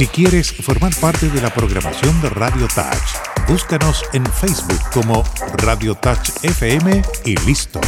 Si quieres formar parte de la programación de Radio Touch, búscanos en Facebook como Radio Touch FM y listo.